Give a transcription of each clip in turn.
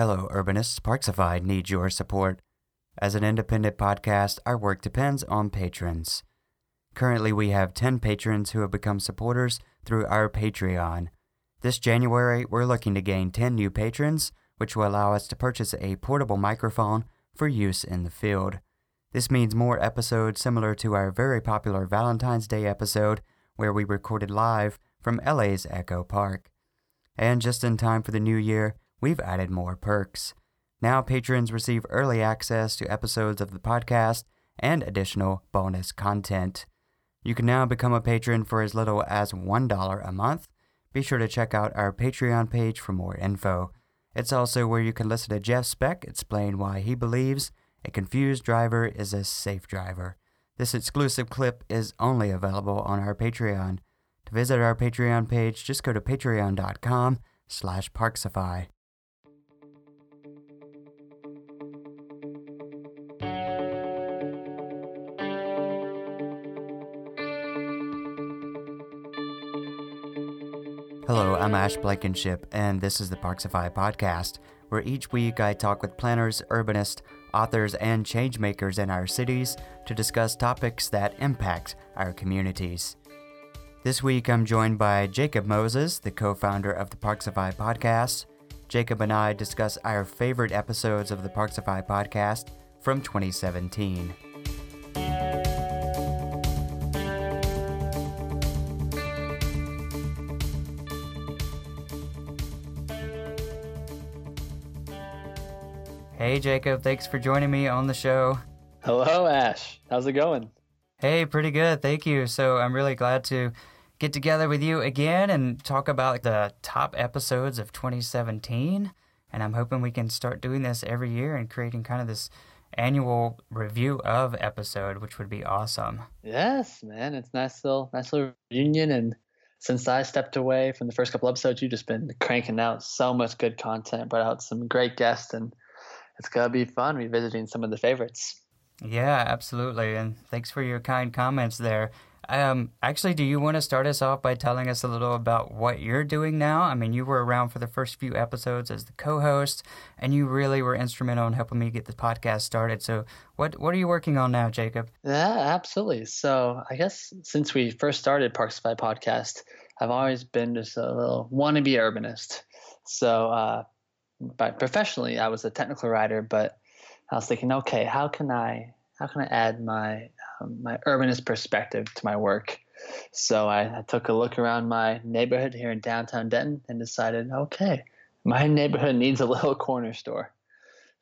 Hello, urbanists. Parksify needs your support. As an independent podcast, our work depends on patrons. Currently, we have 10 patrons who have become supporters through our Patreon. This January, we're looking to gain 10 new patrons, which will allow us to purchase a portable microphone for use in the field. This means more episodes similar to our very popular Valentine's Day episode, where we recorded live from LA's Echo Park. And just in time for the new year, we've added more perks. Now, patrons receive early access to episodes of the podcast and additional bonus content. You can now become a patron for as little as $1 a month. Be sure to check out our Patreon page for more info. It's also where you can listen to Jeff Speck explain why he believes a confused driver is a safe driver. This exclusive clip is only available on our Patreon. To visit our Patreon page, just go to patreon.com slash parksify. Hello, I'm Ash Blankenship, and this is the Parksify podcast, where each week I talk with planners, urbanists, authors, and changemakers in our cities to discuss topics that impact our communities. This week I'm joined by Jacob Moses, the co founder of the Parksify podcast. Jacob and I discuss our favorite episodes of the Parksify podcast from 2017. Hey, Jacob. Thanks for joining me on the show. Hello, Ash. How's it going? Hey, pretty good. Thank you. So, I'm really glad to get together with you again and talk about the top episodes of 2017. And I'm hoping we can start doing this every year and creating kind of this annual review of episode, which would be awesome. Yes, man. It's nice little nice little reunion and since I stepped away from the first couple episodes, you've just been cranking out so much good content, brought out some great guests and it's gonna be fun revisiting some of the favorites. Yeah, absolutely. And thanks for your kind comments there. Um, actually, do you want to start us off by telling us a little about what you're doing now? I mean, you were around for the first few episodes as the co-host, and you really were instrumental in helping me get the podcast started. So, what what are you working on now, Jacob? Yeah, absolutely. So, I guess since we first started Parksify podcast, I've always been just a little wannabe urbanist. So, uh, but professionally, I was a technical writer, but I was thinking, okay, how can I how can I add my um, my urbanist perspective to my work? So I, I, took a look around my neighborhood here in downtown Denton and decided, okay, my neighborhood needs a little corner store.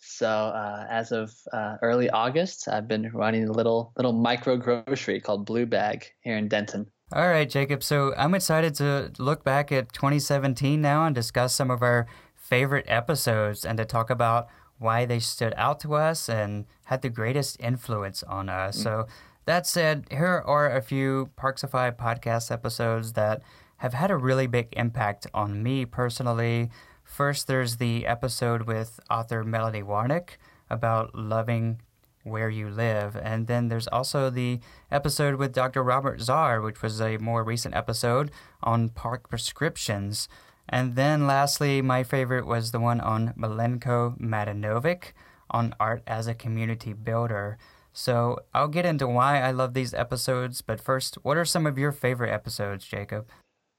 So uh, as of uh, early August, I've been running a little little micro grocery called Blue Bag here in Denton. All right, Jacob. So I'm excited to look back at 2017 now and discuss some of our favorite episodes and to talk about why they stood out to us and had the greatest influence on us. Mm-hmm. So, that said, here are a few Parksify podcast episodes that have had a really big impact on me personally. First, there's the episode with author Melody Warnick about loving where you live. And then there's also the episode with Dr. Robert Zarr, which was a more recent episode on park prescriptions. And then lastly, my favorite was the one on Milenko Matanovic on art as a community builder. So I'll get into why I love these episodes, but first, what are some of your favorite episodes, Jacob?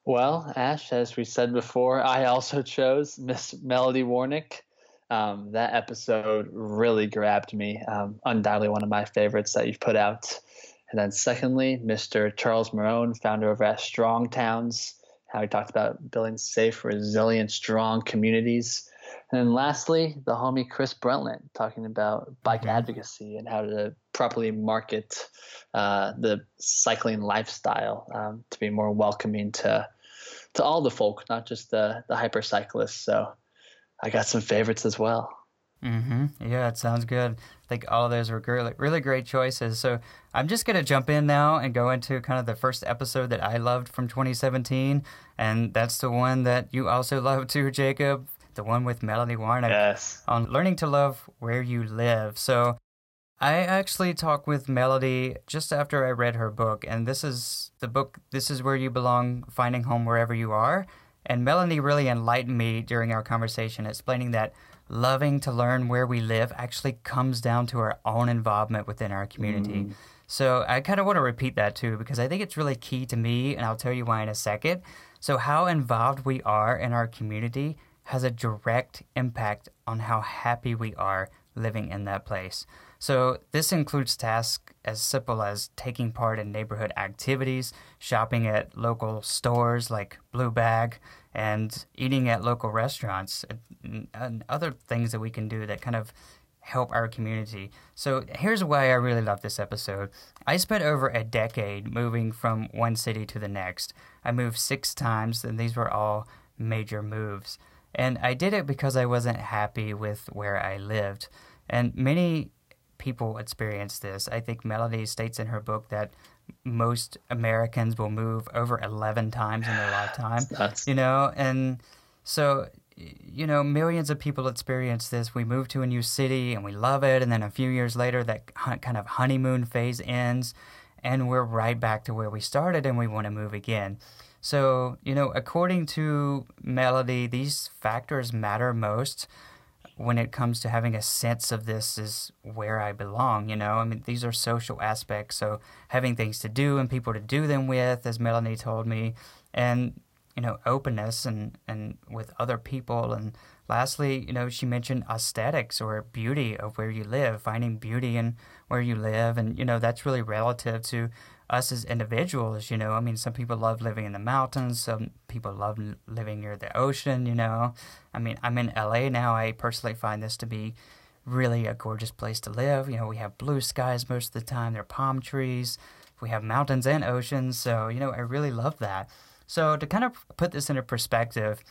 Well, Ash, as we said before, I also chose Miss Melody Warnick. Um, that episode really grabbed me. Um, undoubtedly one of my favorites that you've put out. And then secondly, Mr. Charles Marohn, founder of Strong Towns how he talked about building safe, resilient, strong communities. And then lastly, the homie Chris Bruntlett talking about bike mm-hmm. advocacy and how to properly market uh, the cycling lifestyle um, to be more welcoming to to all the folk, not just the the hyper cyclists. So I got some favorites as well. Mm-hmm. Yeah, it sounds good. I think all of those were really, really great choices. So I'm just going to jump in now and go into kind of the first episode that I loved from 2017. And that's the one that you also love too, Jacob. The one with Melody Warnick yes. on learning to love where you live. So I actually talked with Melody just after I read her book. And this is the book, This is Where You Belong Finding Home Wherever You Are. And Melody really enlightened me during our conversation, explaining that loving to learn where we live actually comes down to our own involvement within our community. Mm. So I kind of want to repeat that too because I think it's really key to me, and I'll tell you why in a second. So, how involved we are in our community has a direct impact on how happy we are living in that place. So, this includes tasks as simple as taking part in neighborhood activities, shopping at local stores like Blue Bag, and eating at local restaurants, uh, and, and uh, other things that we can do that kind of help our community. So, here's why I really love this episode. I spent over a decade moving from one city to the next. I moved six times, and these were all major moves. And I did it because I wasn't happy with where I lived. And many people experience this. I think Melody states in her book that most Americans will move over 11 times in their lifetime. That's... You know, and so you know, millions of people experience this. We move to a new city and we love it, and then a few years later, that kind of honeymoon phase ends, and we're right back to where we started, and we want to move again. So, you know, according to Melody, these factors matter most when it comes to having a sense of this is where I belong, you know? I mean, these are social aspects. So, having things to do and people to do them with, as Melody told me, and, you know, openness and, and with other people. And lastly, you know, she mentioned aesthetics or beauty of where you live, finding beauty in where you live. And, you know, that's really relative to us as individuals, you know, I mean, some people love living in the mountains, some people love living near the ocean, you know. I mean, I'm in LA now. I personally find this to be really a gorgeous place to live. You know, we have blue skies most of the time, there are palm trees, we have mountains and oceans. So, you know, I really love that. So, to kind of put this into perspective,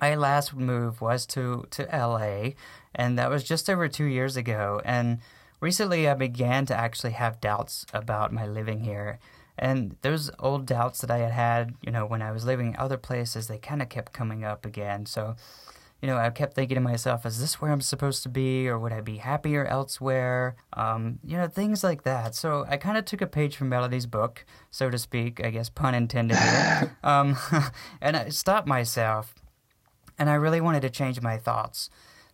my last move was to, to LA, and that was just over two years ago. And recently I began to actually have doubts about my living here. And those old doubts that I had had, you know, when I was living in other places, they kind of kept coming up again. So, you know, I kept thinking to myself, is this where I'm supposed to be, or would I be happier elsewhere? Um, you know, things like that. So I kind of took a page from Melody's book, so to speak, I guess pun intended here, um, and I stopped myself, and I really wanted to change my thoughts.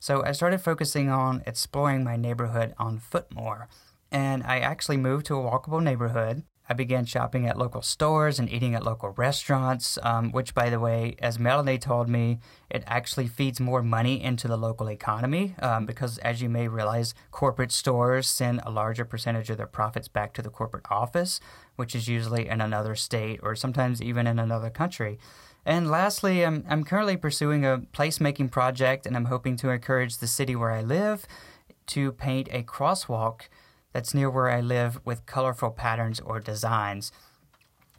So I started focusing on exploring my neighborhood on foot more. And I actually moved to a walkable neighborhood. I began shopping at local stores and eating at local restaurants, um, which, by the way, as Melody told me, it actually feeds more money into the local economy um, because, as you may realize, corporate stores send a larger percentage of their profits back to the corporate office, which is usually in another state or sometimes even in another country. And lastly, I'm, I'm currently pursuing a placemaking project and I'm hoping to encourage the city where I live to paint a crosswalk that's near where I live with colorful patterns or designs.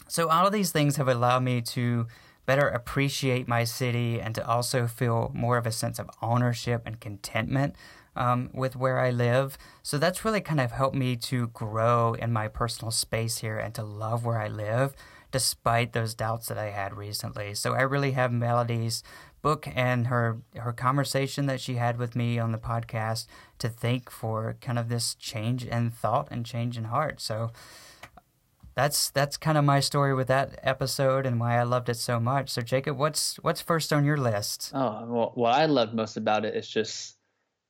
So, all of these things have allowed me to better appreciate my city and to also feel more of a sense of ownership and contentment um, with where I live. So, that's really kind of helped me to grow in my personal space here and to love where I live despite those doubts that I had recently. So I really have Melody's book and her her conversation that she had with me on the podcast to thank for kind of this change in thought and change in heart. So that's that's kind of my story with that episode and why I loved it so much. So Jacob, what's what's first on your list? Oh, well, what I loved most about it is just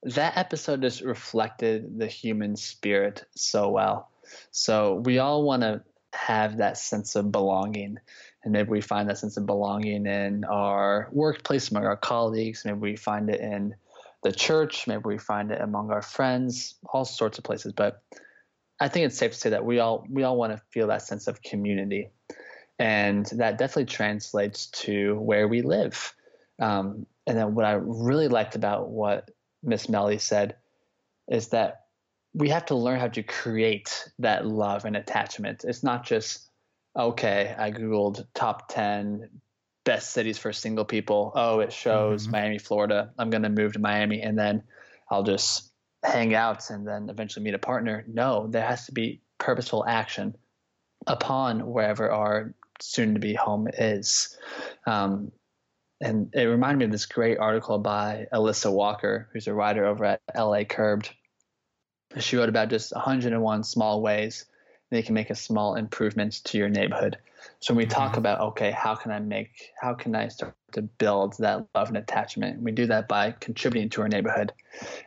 that episode just reflected the human spirit so well. So we all want to have that sense of belonging. And maybe we find that sense of belonging in our workplace, among our colleagues. Maybe we find it in the church. Maybe we find it among our friends, all sorts of places. But I think it's safe to say that we all we all want to feel that sense of community, and that definitely translates to where we live. Um, and then what I really liked about what Miss Melly said is that we have to learn how to create that love and attachment. It's not just, okay, I Googled top 10 best cities for single people. Oh, it shows mm-hmm. Miami, Florida. I'm going to move to Miami and then I'll just hang out and then eventually meet a partner. No, there has to be purposeful action upon wherever our soon to be home is. Um, and it reminded me of this great article by Alyssa Walker, who's a writer over at LA Curbed she wrote about just 101 small ways they can make a small improvement to your neighborhood. So when we talk Mhm. about okay, how can I make how can I start to build that love and attachment? We do that by contributing to our neighborhood,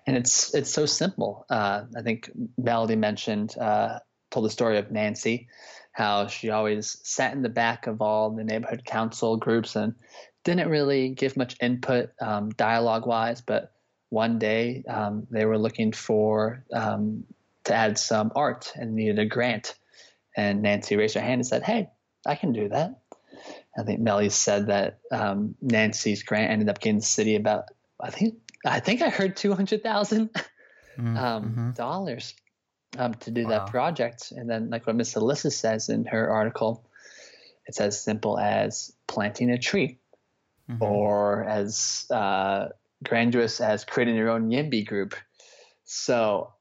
and it's it's so simple. Uh, I think Melody mentioned uh, told the story of Nancy, how she always sat in the back of all the neighborhood council groups and didn't really give much input um, dialogue wise, but one day um, they were looking for um, to add some art and needed a grant. And Nancy raised her hand and said, Hey, I can do that. I think Melly said that um, Nancy's grant ended up getting the city about, I think, I think I heard 200,000 Mm, um, mhm. dollars um, to do Wow. that project. And then, like what Miss Alyssa says in her article, it's as simple as planting a tree Mhm. or as uh, grandiose as creating your own YIMBY group. So,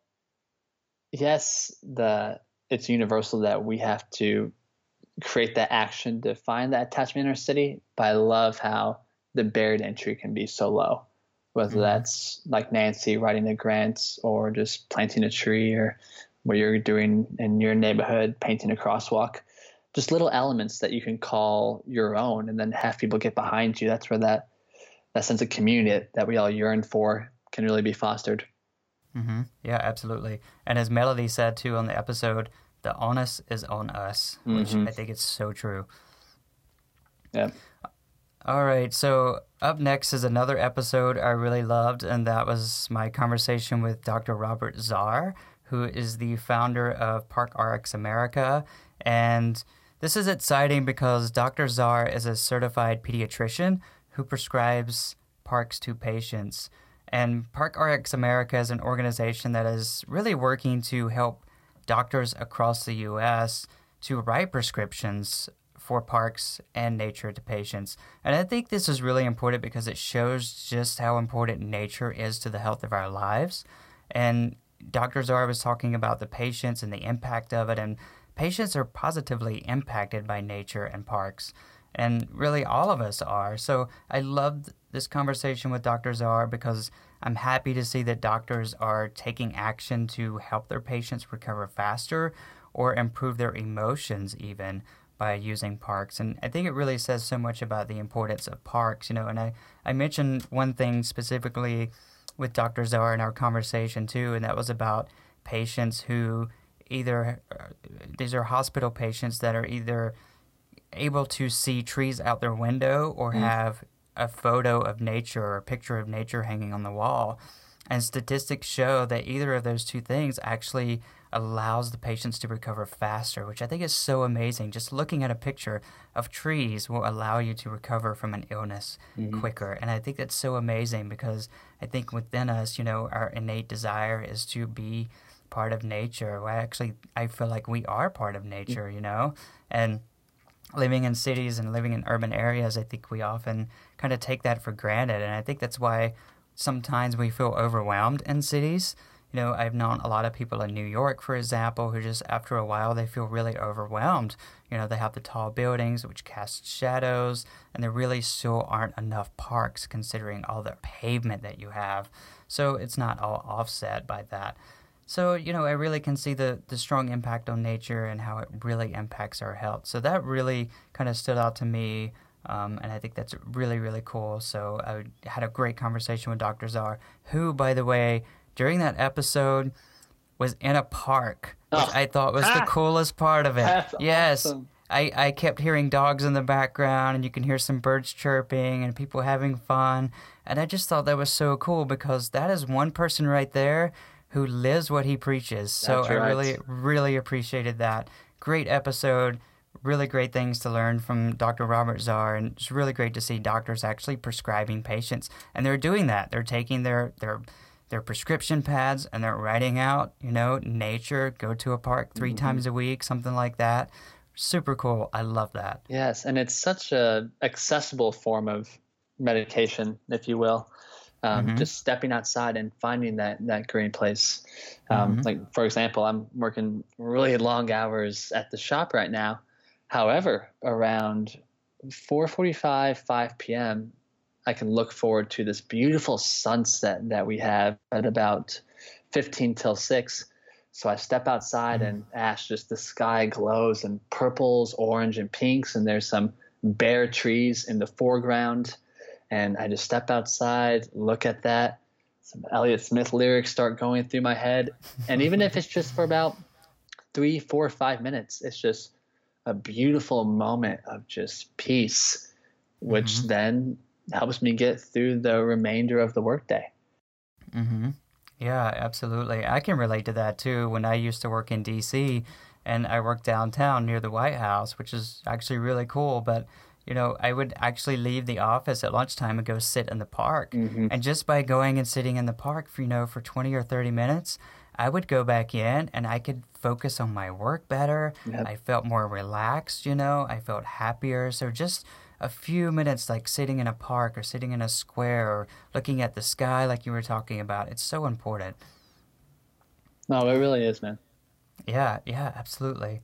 yes, the it's universal that we have to create that action to find that attachment in our city. But I love how the barrier to entry can be so low, whether Mhm. that's like Nancy writing a grant or just planting a tree or what you're doing in your neighborhood, painting a crosswalk. Just little elements that you can call your own and then have people get behind you. That's where that that sense of community that we all yearn for can really be fostered. hmm Yeah, absolutely. And as Melody said too on the episode, the onus is on us, which Mhm. I think is so true. Yeah. All right, so up next is another episode I really loved, and that was my conversation with Dr. Robert Zarr, who is the founder of Park RX America. And this is exciting because Dr. Zarr is a certified pediatrician who prescribes parks to patients. And Park RX America is an organization that is really working to help doctors across the U.S. to write prescriptions for parks and nature to patients. And I think this is really important because it shows just how important nature is to the health of our lives. And Dr. Zarr was talking about the patients and the impact of it, and patients are positively impacted by nature and parks. And really, all of us are. So I loved this conversation with Dr. Zarr because I'm happy to see that doctors are taking action to help their patients recover faster or improve their emotions, even by using parks. And I think it really says so much about the importance of parks, you know. And I, I mentioned one thing specifically with Dr. Zarr in our conversation too, and that was about patients who either, uh, these are hospital patients that are either able to see trees out their window or Mm. have a photo of nature or a picture of nature hanging on the wall. And statistics show that either of those two things actually allows the patients to recover faster, which I think is so amazing. Just looking at a picture of trees will allow you to recover from an illness quicker. And I think that's so amazing because I think within us, you know, our innate desire is to be part of nature. Well, actually, I feel like we are part of nature, you know? And living in cities and living in urban areas, I think we often kind of take that for granted. And I think that's why sometimes we feel overwhelmed in cities. You know, I've known a lot of people in New York, for example, who just after a while they feel really overwhelmed. You know, they have the tall buildings which cast shadows, and there really still aren't enough parks considering all the pavement that you have. So it's not all offset by that. So, you know, I really can see the, the strong impact on nature and how it really impacts our health. So that really kind of stood out to me. Um, and I think that's really, really cool. So I had a great conversation with Dr. Zarr, who, by the way, during that episode was in a park, which Oh. I thought was the Ah. coolest part of it. That's yes. awesome. I, I kept hearing dogs in the background and you can hear some birds chirping and people having fun. And I just thought that was so cool because that is one person right there who lives what he preaches. So That's I really, really appreciated that. Great episode. Really great things to learn from Dr. Robert Zarr. And it's really great to see doctors actually prescribing patients. And they're doing that. They're taking their, their, their prescription pads and they're writing out, you know, nature, go to a park 3 Mhm. times a week, something like that super cool. I love that. Yes, and it's such a accessible form of medication, if you will. Um, Mhm. Just stepping outside and finding that that green place. Um, Mhm. Like for example, I'm working really long hours at the shop right now. However, around 4:45, 5 p.m., I can look forward to this beautiful sunset that we have at about 15 till 6 So I step outside and Ash, just the sky glows in purples, orange, and pinks, and there's some bare trees in the foreground. And I just step outside, look at that. Some Elliott Smith lyrics start going through my head. And even if it's just for about three, four, five minutes, it's just a beautiful moment of just peace, which mm-hmm. then helps me get through the remainder of the workday. Mm-hmm. Yeah, absolutely. I can relate to that too. When I used to work in DC and I worked downtown near the White House, which is actually really cool, but you know, I would actually leave the office at lunchtime and go sit in the park. Mm-hmm. And just by going and sitting in the park for, you know, for 20 or 30 minutes, I would go back in and I could focus on my work better. Yep. I felt more relaxed, you know, I felt happier. So just a few minutes like sitting in a park or sitting in a square or looking at the sky like you were talking about it's so important no it really is man yeah yeah absolutely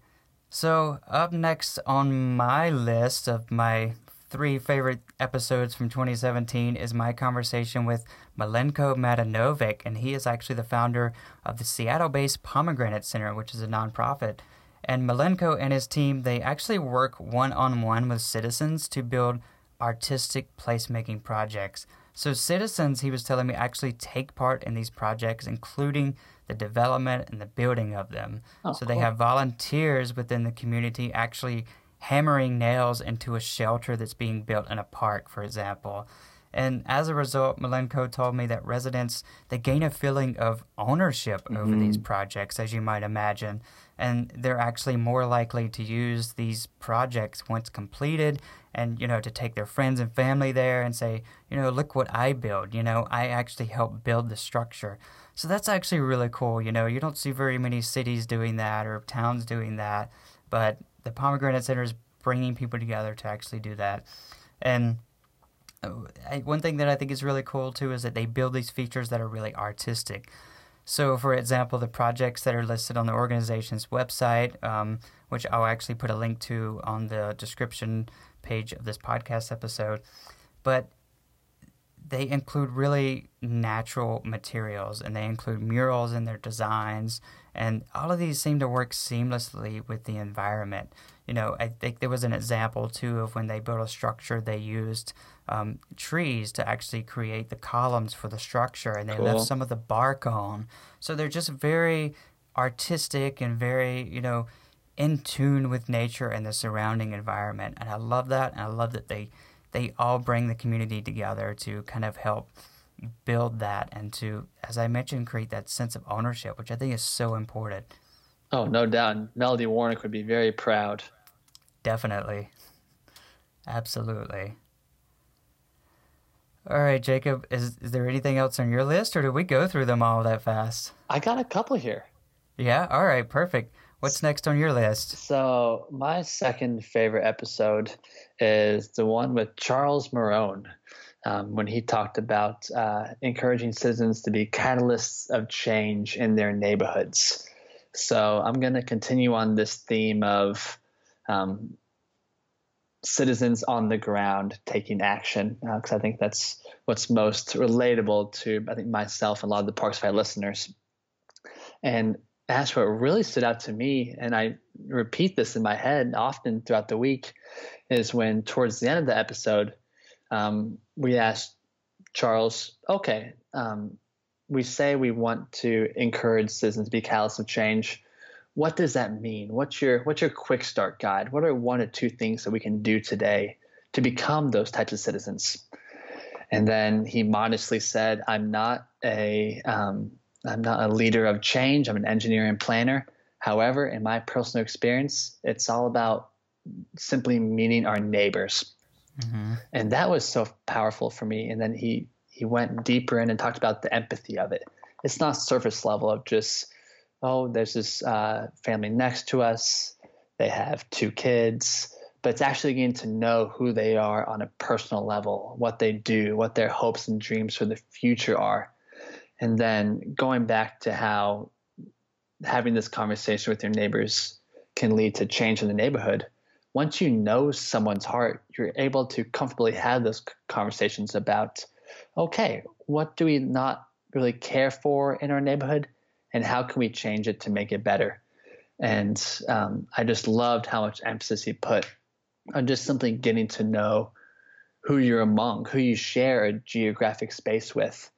so up next on my list of my three favorite episodes from 2017 is my conversation with Milenko Matanovic, and he is actually the founder of the Seattle-based Pomegranate Center, which is a nonprofit and Milenko and his team, they actually work one on one with citizens to build artistic placemaking projects. So, citizens, he was telling me, actually take part in these projects, including the development and the building of them. Oh, so, cool. they have volunteers within the community actually hammering nails into a shelter that's being built in a park, for example. And as a result, Milenko told me that residents they gain a feeling of ownership mm-hmm. over these projects, as you might imagine. And they're actually more likely to use these projects once completed and you know to take their friends and family there and say you know look what i build you know i actually helped build the structure. So that's actually really cool you know you don't see very many cities doing that or towns doing that but the pomegranate center is bringing people together to actually do that. And one thing that i think is really cool too is that they build these features that are really artistic so, for example, the projects that are listed on the organization's website, um, which I'll actually put a link to on the description page of this podcast episode, but they include really natural materials and they include murals in their designs, and all of these seem to work seamlessly with the environment. You know, I think there was an example too of when they built a structure, they used um, trees to actually create the columns for the structure, and they cool. left some of the bark on. So they're just very artistic and very, you know, in tune with nature and the surrounding environment. And I love that, and I love that they they all bring the community together to kind of help build that and to, as I mentioned, create that sense of ownership, which I think is so important. Oh, no doubt. Melody Warnick would be very proud. Definitely. Absolutely. All right, Jacob, is, is there anything else on your list, or did we go through them all that fast? I got a couple here. Yeah, all right, perfect. What's next on your list? So, my second favorite episode is the one with Charles Marohn um, when he talked about uh, encouraging citizens to be catalysts of change in their neighborhoods. So, I'm going to continue on this theme of um, citizens on the ground taking action because uh, I think that's what's most relatable to I think myself and a lot of the Parksify listeners. And that's what really stood out to me, and I repeat this in my head often throughout the week, is when towards the end of the episode, um, we asked Charles, okay, um, we say we want to encourage citizens to be callous of change what does that mean? What's your what's your quick start guide? What are one or two things that we can do today to become those types of citizens? And then he modestly said, "I'm not a um, I'm not a leader of change. I'm an engineer and planner. However, in my personal experience, it's all about simply meeting our neighbors." Mm-hmm. And that was so powerful for me. And then he he went deeper in and talked about the empathy of it. It's not surface level of just oh, there's this uh, family next to us. They have two kids, but it's actually getting to know who they are on a personal level, what they do, what their hopes and dreams for the future are. And then going back to how having this conversation with your neighbors can lead to change in the neighborhood. Once you know someone's heart, you're able to comfortably have those conversations about, okay, what do we not really care for in our neighborhood? And how can we change it to make it better? And um, I just loved how much emphasis he put on just simply getting to know who you're among, who you share a geographic space with,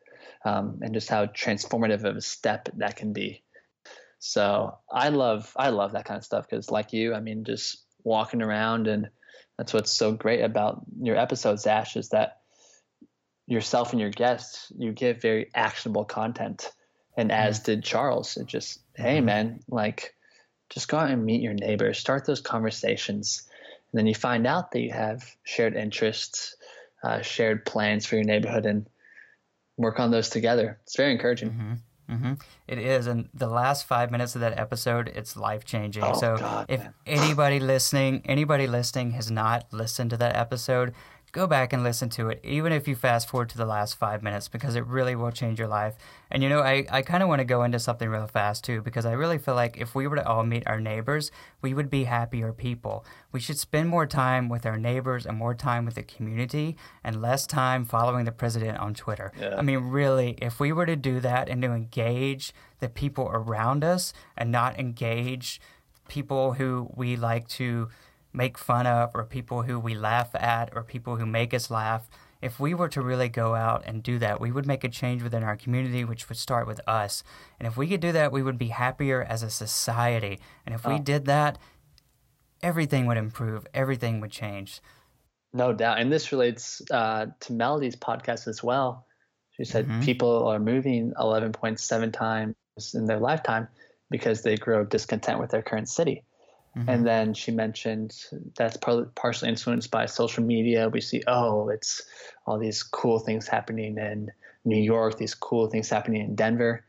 um, and just how transformative of a step that can be. So I love I love that kind of stuff because, like you, I mean, just walking around and that's what's so great about your episodes, Ash, is that yourself and your guests, you give very actionable content. And as mm-hmm. did Charles, it just, hey mm-hmm. man, like just go out and meet your neighbors, start those conversations. And then you find out that you have shared interests, uh, shared plans for your neighborhood and work on those together. It's very encouraging. Mm-hmm. Mm-hmm. It is, and the last five minutes of that episode, it's life changing. Oh, so, God, if man. anybody listening, anybody listening has not listened to that episode, go back and listen to it, even if you fast forward to the last five minutes, because it really will change your life. And you know, I, I kind of want to go into something real fast too, because I really feel like if we were to all meet our neighbors, we would be happier people. We should spend more time with our neighbors and more time with the community and less time following the president on Twitter. Yeah. I mean, really, if we were to do that and to engage the people around us and not engage people who we like to make fun of or people who we laugh at or people who make us laugh, if we were to really go out and do that, we would make a change within our community, which would start with us. And if we could do that, we would be happier as a society. And if oh. we did that, everything would improve, everything would change. No doubt. And this relates uh, to Melody's podcast as well. She said mm-hmm. people are moving 11.7 times in their lifetime because they grow discontent with their current city. Mm-hmm. And then she mentioned that's partially influenced by social media. We see, oh, it's all these cool things happening in New York, these cool things happening in Denver.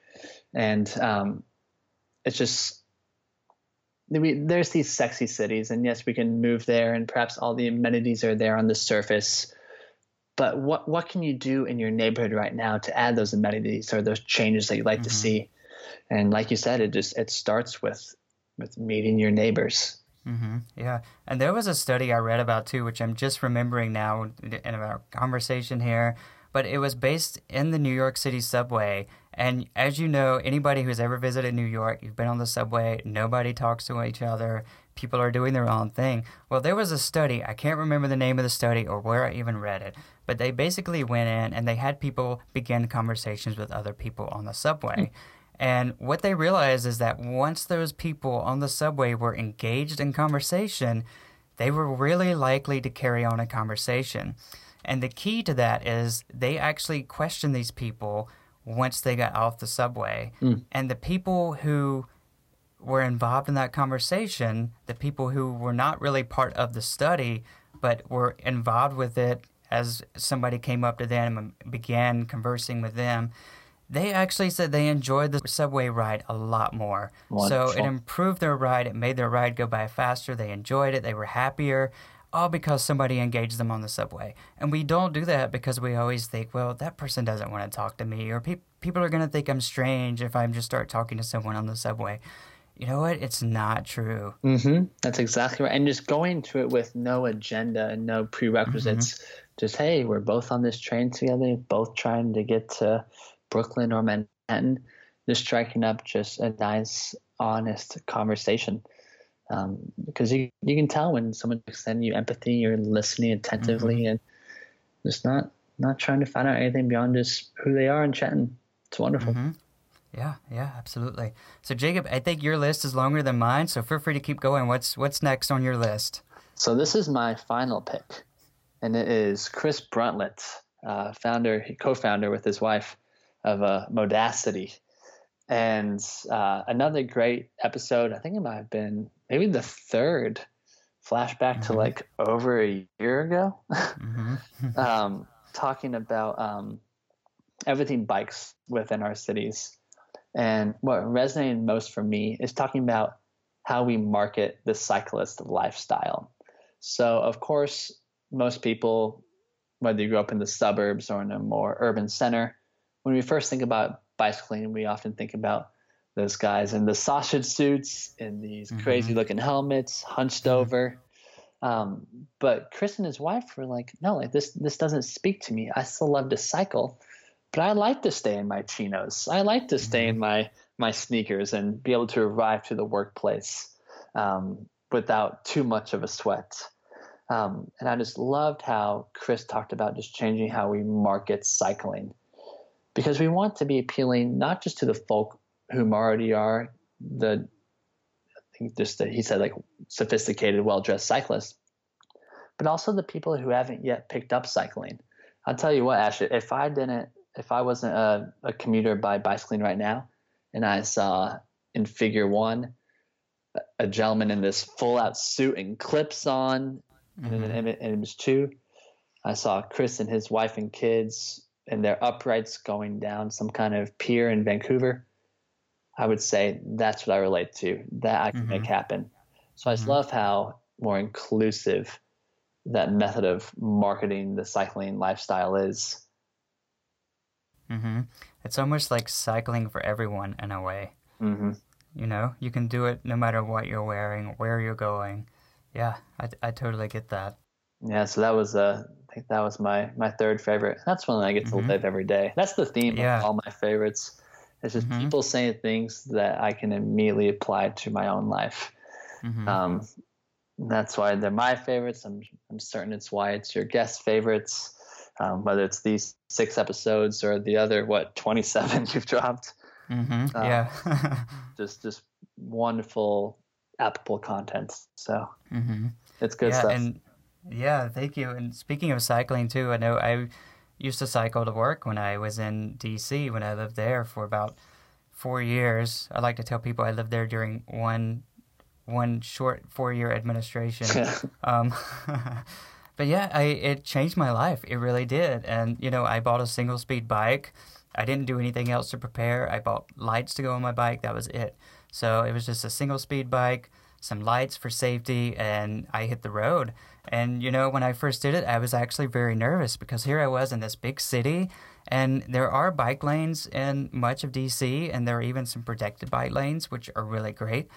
And um, it's just, we, there's these sexy cities, and yes, we can move there, and perhaps all the amenities are there on the surface. But what, what can you do in your neighborhood right now to add those amenities or those changes that you'd like mm-hmm. to see? And like you said, it just it starts with with meeting your neighbors. Mm-hmm. Yeah, and there was a study I read about too, which I'm just remembering now in our conversation here. But it was based in the New York City subway, and as you know, anybody who's ever visited New York, you've been on the subway. Nobody talks to each other. People are doing their own thing. Well, there was a study. I can't remember the name of the study or where I even read it, but they basically went in and they had people begin conversations with other people on the subway. Mm-hmm and what they realized is that once those people on the subway were engaged in conversation, they were really likely to carry on a conversation. And the key to that is they actually questioned these people once they got off the subway. Mm. And the people who were involved in that conversation, the people who were not really part of the study, but were involved with it as somebody came up to them and began conversing with them, they actually said they enjoyed the subway ride a lot more. Wonderful. So it improved their ride. It made their ride go by faster. They enjoyed it. They were happier, all because somebody engaged them on the subway. And we don't do that because we always think, well, that person doesn't want to talk to me, or pe- people are going to think I'm strange if I just start talking to someone on the subway. You know what? It's not true. Mm-hmm. That's exactly right. And just going to it with no agenda and no prerequisites. Mm-hmm. Just, hey, we're both on this train together, both trying to get to Brooklyn or Manhattan, just striking up just a nice, honest conversation. Um, because you you can tell when someone's extending you empathy, you're listening attentively, mm-hmm. and just not not trying to find out anything beyond just who they are and chatting. It's wonderful. Mm-hmm. Yeah, yeah, absolutely. So Jacob, I think your list is longer than mine, so feel free to keep going. What's what's next on your list? So this is my final pick, and it is Chris Bruntlett, uh, founder, co-founder with his wife of uh, Modacity. And uh, another great episode, I think it might have been maybe the third flashback mm-hmm. to like over a year ago, mm-hmm. um, talking about um, everything bikes within our cities. And what resonated most for me is talking about how we market the cyclist lifestyle. So, of course, most people, whether you grew up in the suburbs or in a more urban center, when we first think about bicycling, we often think about those guys in the sausage suits in these mm-hmm. crazy looking helmets, hunched mm-hmm. over. Um, but Chris and his wife were like, no, like this this doesn't speak to me. I still love to cycle, but I like to stay in my chinos. I like to stay in Mm-hmm. my my sneakers and be able to arrive to the workplace um, without too much of a sweat. Um, and I just loved how Chris talked about just changing how we market cycling because we want to be appealing not just to the folk who already are the I think just the, he said like sophisticated, well dressed cyclists, but also the people who haven't yet picked up cycling. I'll tell you what, Ash, if I didn't, if I wasn't a, a commuter by bicycling right now, and I saw in Figure One a, gentleman in this full out suit and clips on, and Mm-hmm. in Image, image two, I saw Chris and his wife and kids and their uprights going down some kind of pier in Vancouver. I would say that's what I relate to. That I can make happen. So I just Mhm. love how more inclusive that method of marketing the cycling lifestyle is. hmm It's almost like cycling for everyone in a way. Mm-hmm. You know, you can do it no matter what you're wearing, where you're going. Yeah, I, I totally get that. Yeah, so that was uh, I think that was my my third favorite. That's one I get to Mhm. live every day. That's the theme Yeah. of all my favorites. It's just Mhm. people saying things that I can immediately apply to my own life. hmm Um, that's why they're my favorites. I'm I'm certain it's why it's your guest favorites. Um, whether it's these six episodes or the other what 27 you've dropped, hmm uh, yeah. just just wonderful applicable content. So hmm it's good yeah, stuff. and yeah, thank you. And speaking of cycling too, I know I used to cycle to work when I was in DC when I lived there for about four years. I like to tell people I lived there during one one short four year administration. um, but yeah, I it changed my life. It really did. And you know, I bought a single speed bike. I didn't do anything else to prepare. I bought lights to go on my bike. That was it. So it was just a single speed bike, some lights for safety, and I hit the road. And you know, when I first did it, I was actually very nervous because here I was in this big city, and there are bike lanes in much of DC, and there are even some protected bike lanes, which are really great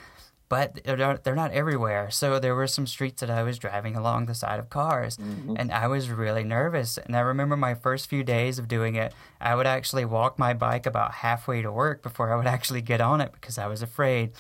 but they're not, they're not everywhere. So there were some streets that I was driving along the side of cars, mm-hmm. and I was really nervous. And I remember my first few days of doing it, I would actually walk my bike about halfway to work before I would actually get on it because I was afraid.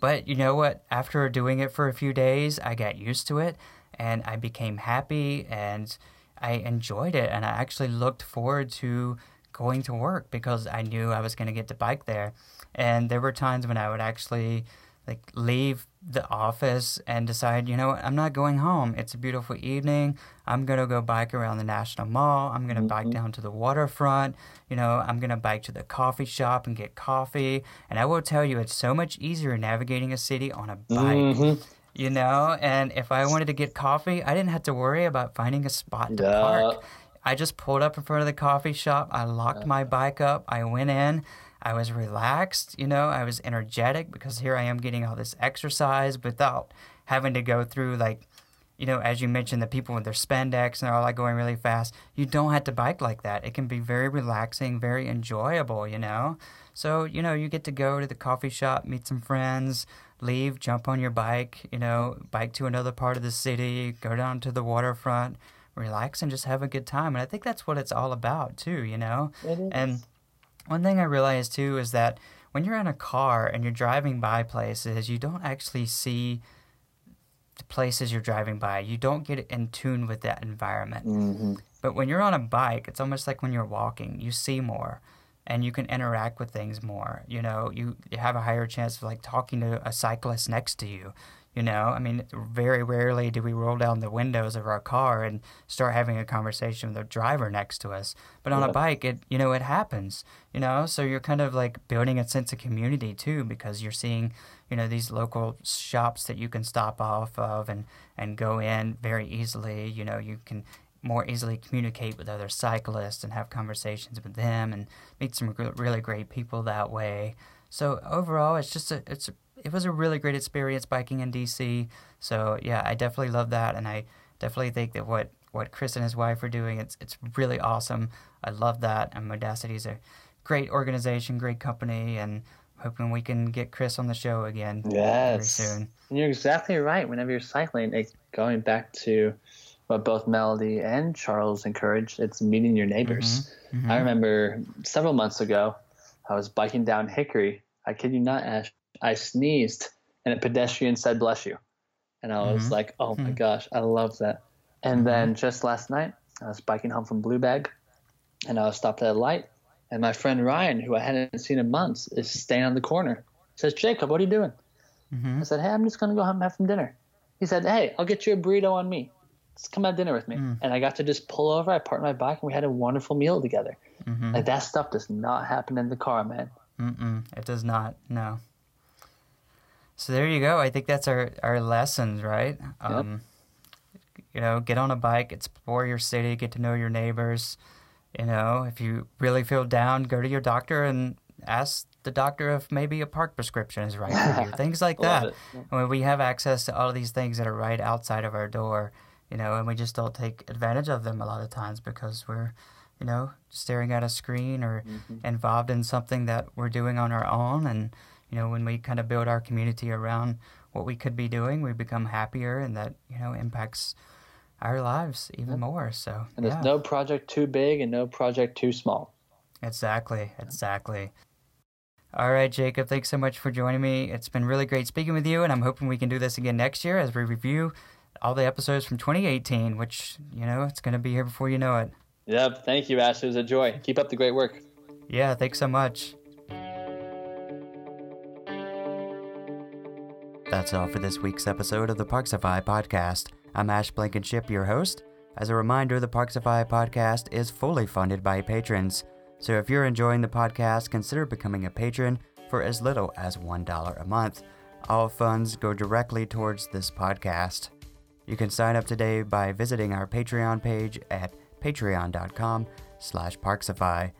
But you know what? After doing it for a few days, I got used to it, and I became happy, and I enjoyed it, and I actually looked forward to going to work because I knew I was going to get to bike there. And there were times when I would actually like leave the office and decide, you know I'm not going home. It's a beautiful evening. I'm gonna go bike around the National Mall. I'm gonna bike down to the waterfront. You know, I'm gonna bike to the coffee shop and get coffee. And I will tell you, it's so much easier navigating a city on a bike. Mhm. You know, and if I wanted to get coffee, I didn't have to worry about finding a spot to Yeah. park. I just pulled up in front of the coffee shop. I locked my bike up. I went in. I was relaxed, you know, I was energetic because here I am getting all this exercise without having to go through like, you know, as you mentioned, the people with their spandex and they're all like going really fast. You don't have to bike like that. It can be very relaxing, very enjoyable, you know. So, you know, you get to go to the coffee shop, meet some friends, leave, jump on your bike, you know, bike to another part of the city, go down to the waterfront, relax and just have a good time. And I think that's what it's all about too, you know. And one thing I realized too is that when you're in a car and you're driving by places, you don't actually see the places you're driving by. You don't get in tune with that environment. Mm-hmm. But when you're on a bike, it's almost like when you're walking, you see more and you can interact with things more. You know, you, you have a higher chance of like talking to a cyclist next to you. You know, I mean, very rarely do we roll down the windows of our car and start having a conversation with the driver next to us. But on Yeah. a bike, it you know it happens. You know, so you're kind of like building a sense of community too because you're seeing you know these local shops that you can stop off of and and go in very easily. You know, you can more easily communicate with other cyclists and have conversations with them and meet some really great people that way. So overall, it's just a it's a, it was a really great experience biking in DC. So yeah, I definitely love that, and I definitely think that what what Chris and his wife are doing it's it's really awesome. I love that, and Modacity is a great organization, great company, and hoping we can get Chris on the show again very Yes. soon. And you're exactly right. Whenever you're cycling, it, going back to what both Melody and Charles encouraged. It's meeting your neighbors. Mhm, mhm. I remember several months ago, I was biking down Hickory. I kid you not, Ash. I sneezed, and a pedestrian said, "Bless you," and I was Mhm. like, "Oh my Mhm. gosh, I love that." And then just last night, I was biking home from Blue Bag, and I was stopped at a light, and my friend Ryan, who I hadn't seen in months, is staying on the corner. Says, "Jacob, what are you doing?" Mhm. I said, "Hey, I'm just gonna go home and have some dinner." He said, "Hey, I'll get you a burrito on me. Just come have dinner with me." Mm. And I got to just pull over. I parked my bike, and we had a wonderful meal together. Mhm. Like that stuff does not happen in the car, man. Mm-mm, it does not. No. So there you go. I think that's our our lessons, right? Um, you know, get on a bike, explore your city, get to know your neighbors. You know, if you really feel down, go to your doctor and ask the doctor if maybe a park prescription is right for you. Things like that. When we have access to all of these things that are right outside of our door, you know, and we just don't take advantage of them a lot of times because we're, you know, staring at a screen or Mhm. involved in something that we're doing on our own. And, you know, when we kind of build our community around what we could be doing, we become happier and that, you know, impacts our lives even Yep. more. So, And there's no project too big and no project too small. exactly. Exactly. All right, Jacob, thanks so much for joining me. It's been really great speaking with you, and I'm hoping we can do this again next year as we review all the episodes from 2018, which, you know, it's going to be here before you know it. Yep. Thank you, Ash. It was a joy. Keep up the great work. Yeah, thanks so much. That's all for this week's episode of the Parksify podcast. I'm Ash Blankenship, your host. As a reminder, the Parksify podcast is fully funded by patrons. So if you're enjoying the podcast, consider becoming a patron for as little as $1 a month. All funds go directly towards this podcast. You can sign up today by visiting our Patreon page at patreon.com slash parksify.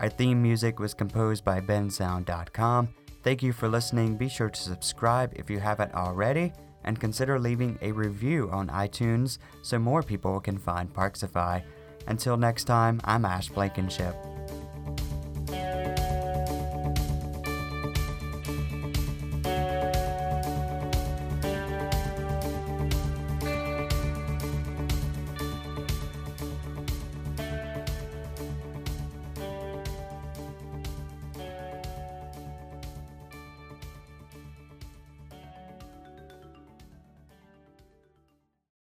Our theme music was composed by bensound.com. Thank you for listening. Be sure to subscribe if you haven't already, and consider leaving a review on iTunes so more people can find Parksify. Until next time, I'm Ash Blankenship.